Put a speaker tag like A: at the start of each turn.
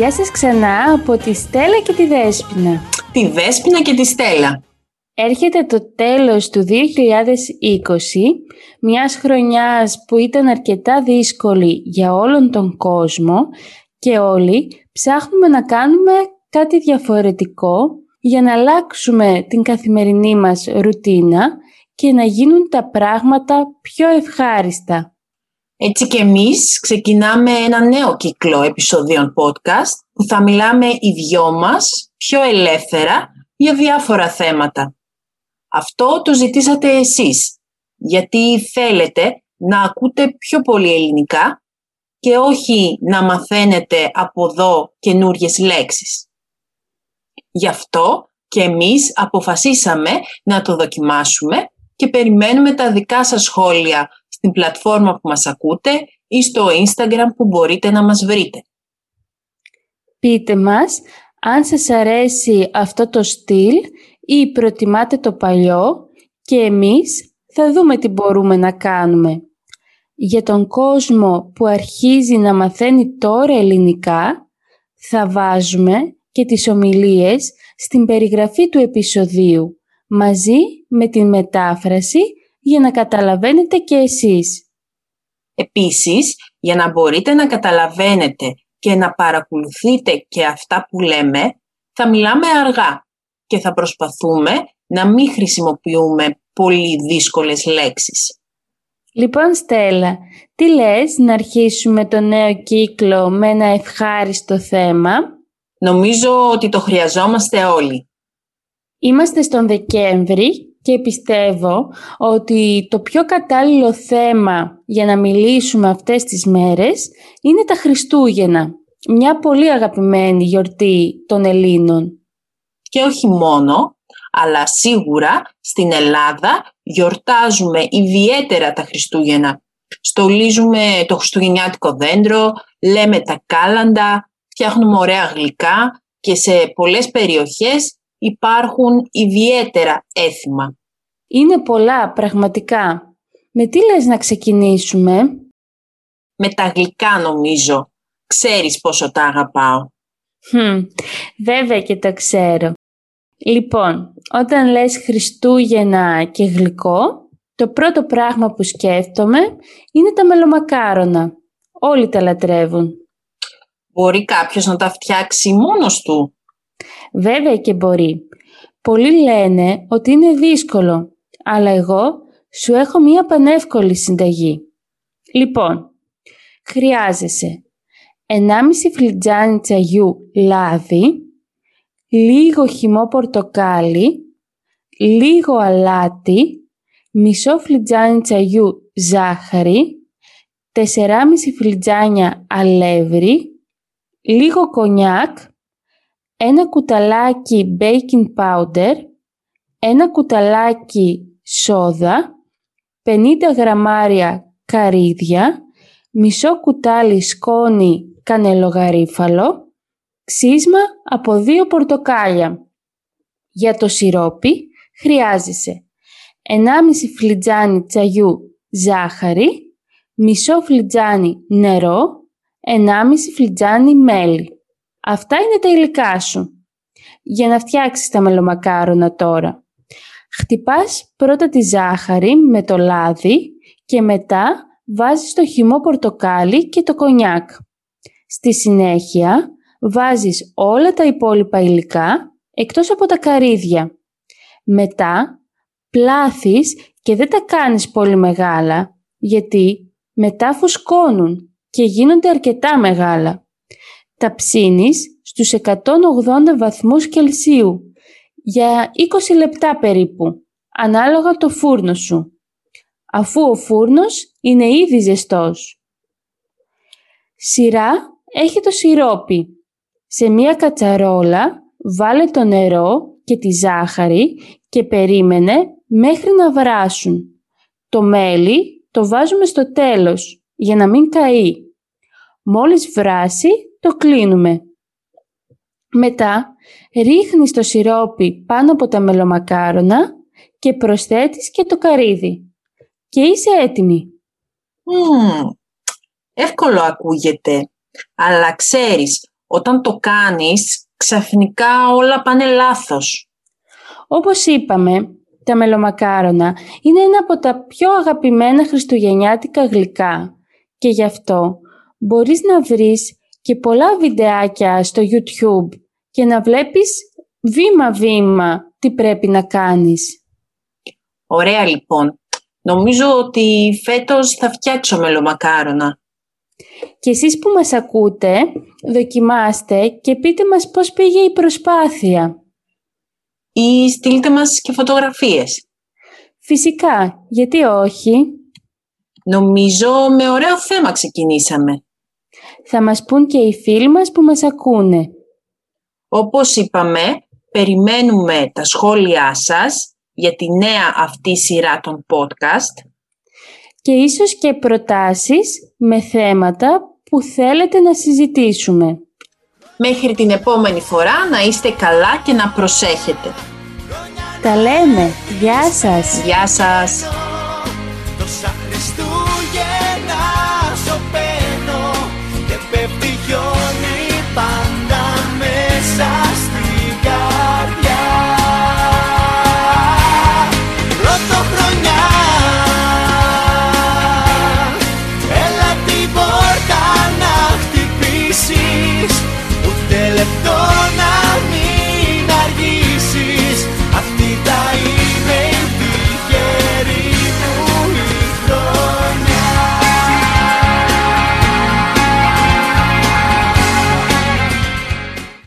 A: Γεια σας ξανά από τη Στέλλα και τη Δέσποινα.
B: Τη Δέσποινα και τη Στέλλα.
A: Έρχεται το τέλος του 2020, μιας χρονιάς που ήταν αρκετά δύσκολη για όλον τον κόσμο και όλοι ψάχνουμε να κάνουμε κάτι διαφορετικό για να αλλάξουμε την καθημερινή μας ρουτίνα και να γίνουν τα πράγματα πιο ευχάριστα.
B: Έτσι και εμείς ξεκινάμε ένα νέο κύκλο επεισοδίων podcast που θα μιλάμε οι δυο μας πιο ελεύθερα για διάφορα θέματα. Αυτό το ζητήσατε εσείς, γιατί θέλετε να ακούτε πιο πολύ ελληνικά και όχι να μαθαίνετε από εδώ καινούριε λέξεις. Γι' αυτό και εμείς αποφασίσαμε να το δοκιμάσουμε και περιμένουμε τα δικά σας σχόλια στην πλατφόρμα που μας ακούτε ή στο Instagram που μπορείτε να μας βρείτε.
A: Πείτε μας αν σας αρέσει αυτό το στυλ ή προτιμάτε το παλιό και εμείς θα δούμε τι μπορούμε να κάνουμε. Για τον κόσμο που αρχίζει να μαθαίνει τώρα ελληνικά, θα βάζουμε και τις ομιλίες στην περιγραφή του επεισοδίου, μαζί με την μετάφραση για να καταλαβαίνετε και εσείς.
B: Επίσης, για να μπορείτε να καταλαβαίνετε και να παρακολουθείτε και αυτά που λέμε, θα μιλάμε αργά και θα προσπαθούμε να μην χρησιμοποιούμε πολύ δύσκολες λέξεις.
A: Λοιπόν Στέλλα, τι λες να αρχίσουμε το νέο κύκλο με ένα ευχάριστο θέμα;
B: Νομίζω ότι το χρειαζόμαστε όλοι.
A: Είμαστε στον Δεκέμβρη και πιστεύω ότι το πιο κατάλληλο θέμα για να μιλήσουμε αυτές τις μέρες είναι τα Χριστούγεννα. Μια πολύ αγαπημένη γιορτή των Ελλήνων.
B: Και όχι μόνο, αλλά σίγουρα στην Ελλάδα γιορτάζουμε ιδιαίτερα τα Χριστούγεννα. Στολίζουμε το χριστουγεννιάτικο δέντρο, λέμε τα κάλαντα, φτιάχνουμε ωραία γλυκά και σε πολλές περιοχές υπάρχουν ιδιαίτερα έθιμα.
A: Είναι πολλά πραγματικά. Με τι λες να ξεκινήσουμε;
B: Με τα γλυκά νομίζω. Ξέρεις πόσο τα αγαπάω.
A: Hm, βέβαια και το ξέρω. Λοιπόν, όταν λες Χριστούγεννα και γλυκό, το πρώτο πράγμα που σκέφτομαι είναι τα μελομακάρονα. Όλοι τα λατρεύουν.
B: Μπορεί κάποιος να τα φτιάξει μόνος του.
A: Βέβαια και μπορεί. Πολλοί λένε ότι είναι δύσκολο, αλλά εγώ σου έχω μία πανεύκολη συνταγή. Λοιπόν, χρειάζεσαι 1,5 φλιτζάνι τσαγιού λάδι, λίγο χυμό πορτοκάλι, λίγο αλάτι, μισό φλιτζάνι τσαγιού ζάχαρη, 4,5 φλιτζάνια αλεύρι, λίγο κονιάκ, ένα κουταλάκι baking powder, ένα κουταλάκι σόδα, 50 γραμμάρια καρύδια, μισό κουτάλι σκόνη κανελογαρίφαλο, ξύσμα από δύο πορτοκάλια. Για το σιρόπι χρειάζεσαι 1,5 φλιτζάνι τσαγιού ζάχαρη, μισό φλιτζάνι νερό, 1,5 φλιτζάνι μέλι. Αυτά είναι τα υλικά σου. Για να φτιάξεις τα μελομακάρονα τώρα. Χτυπάς πρώτα τη ζάχαρη με το λάδι και μετά βάζεις το χυμό πορτοκάλι και το κονιάκ. Στη συνέχεια βάζεις όλα τα υπόλοιπα υλικά εκτός από τα καρύδια. Μετά πλάθεις και δεν τα κάνεις πολύ μεγάλα γιατί μετά φουσκώνουν και γίνονται αρκετά μεγάλα. Τα ψήνεις στους 180 βαθμούς Κελσίου για 20 λεπτά περίπου, ανάλογα το φούρνο σου, αφού ο φούρνος είναι ήδη ζεστός. Σειρά έχει το σιρόπι. Σε μία κατσαρόλα βάλε το νερό και τη ζάχαρη και περίμενε μέχρι να βράσουν. Το μέλι το βάζουμε στο τέλος για να μην καεί. Μόλις βράσει το κλείνουμε. Μετά ρίχνεις το σιρόπι πάνω από τα μελομακάρονα και προσθέτεις και το καρύδι. Και είσαι έτοιμη.
B: Mm, εύκολο ακούγεται, αλλά ξέρεις όταν το κάνεις, ξαφνικά όλα πάνε λάθος.
A: Όπως είπαμε, τα μελομακάρονα είναι ένα από τα πιο αγαπημένα χριστουγεννιάτικα γλυκά και γι' αυτό μπορείς να βρεις και πολλά βιντεάκια στο YouTube και να βλέπεις βήμα-βήμα τι πρέπει να κάνεις.
B: Ωραία λοιπόν. Νομίζω ότι φέτος θα φτιάξω μελομακάρονα.
A: Και εσείς που μας ακούτε, δοκιμάστε και πείτε μας πώς πήγε η προσπάθεια.
B: Ή στείλτε μας και φωτογραφίες.
A: Φυσικά, γιατί όχι;
B: Νομίζω με ωραίο θέμα ξεκινήσαμε.
A: Θα μας πούν και οι φίλοι μας που μας ακούνε.
B: Όπως είπαμε, περιμένουμε τα σχόλιά σας για τη νέα αυτή σειρά των podcast
A: και ίσως και προτάσεις με θέματα που θέλετε να συζητήσουμε.
B: Μέχρι την επόμενη φορά να είστε καλά και να προσέχετε.
A: Τα λέμε. Γεια σας.
B: Γεια σας.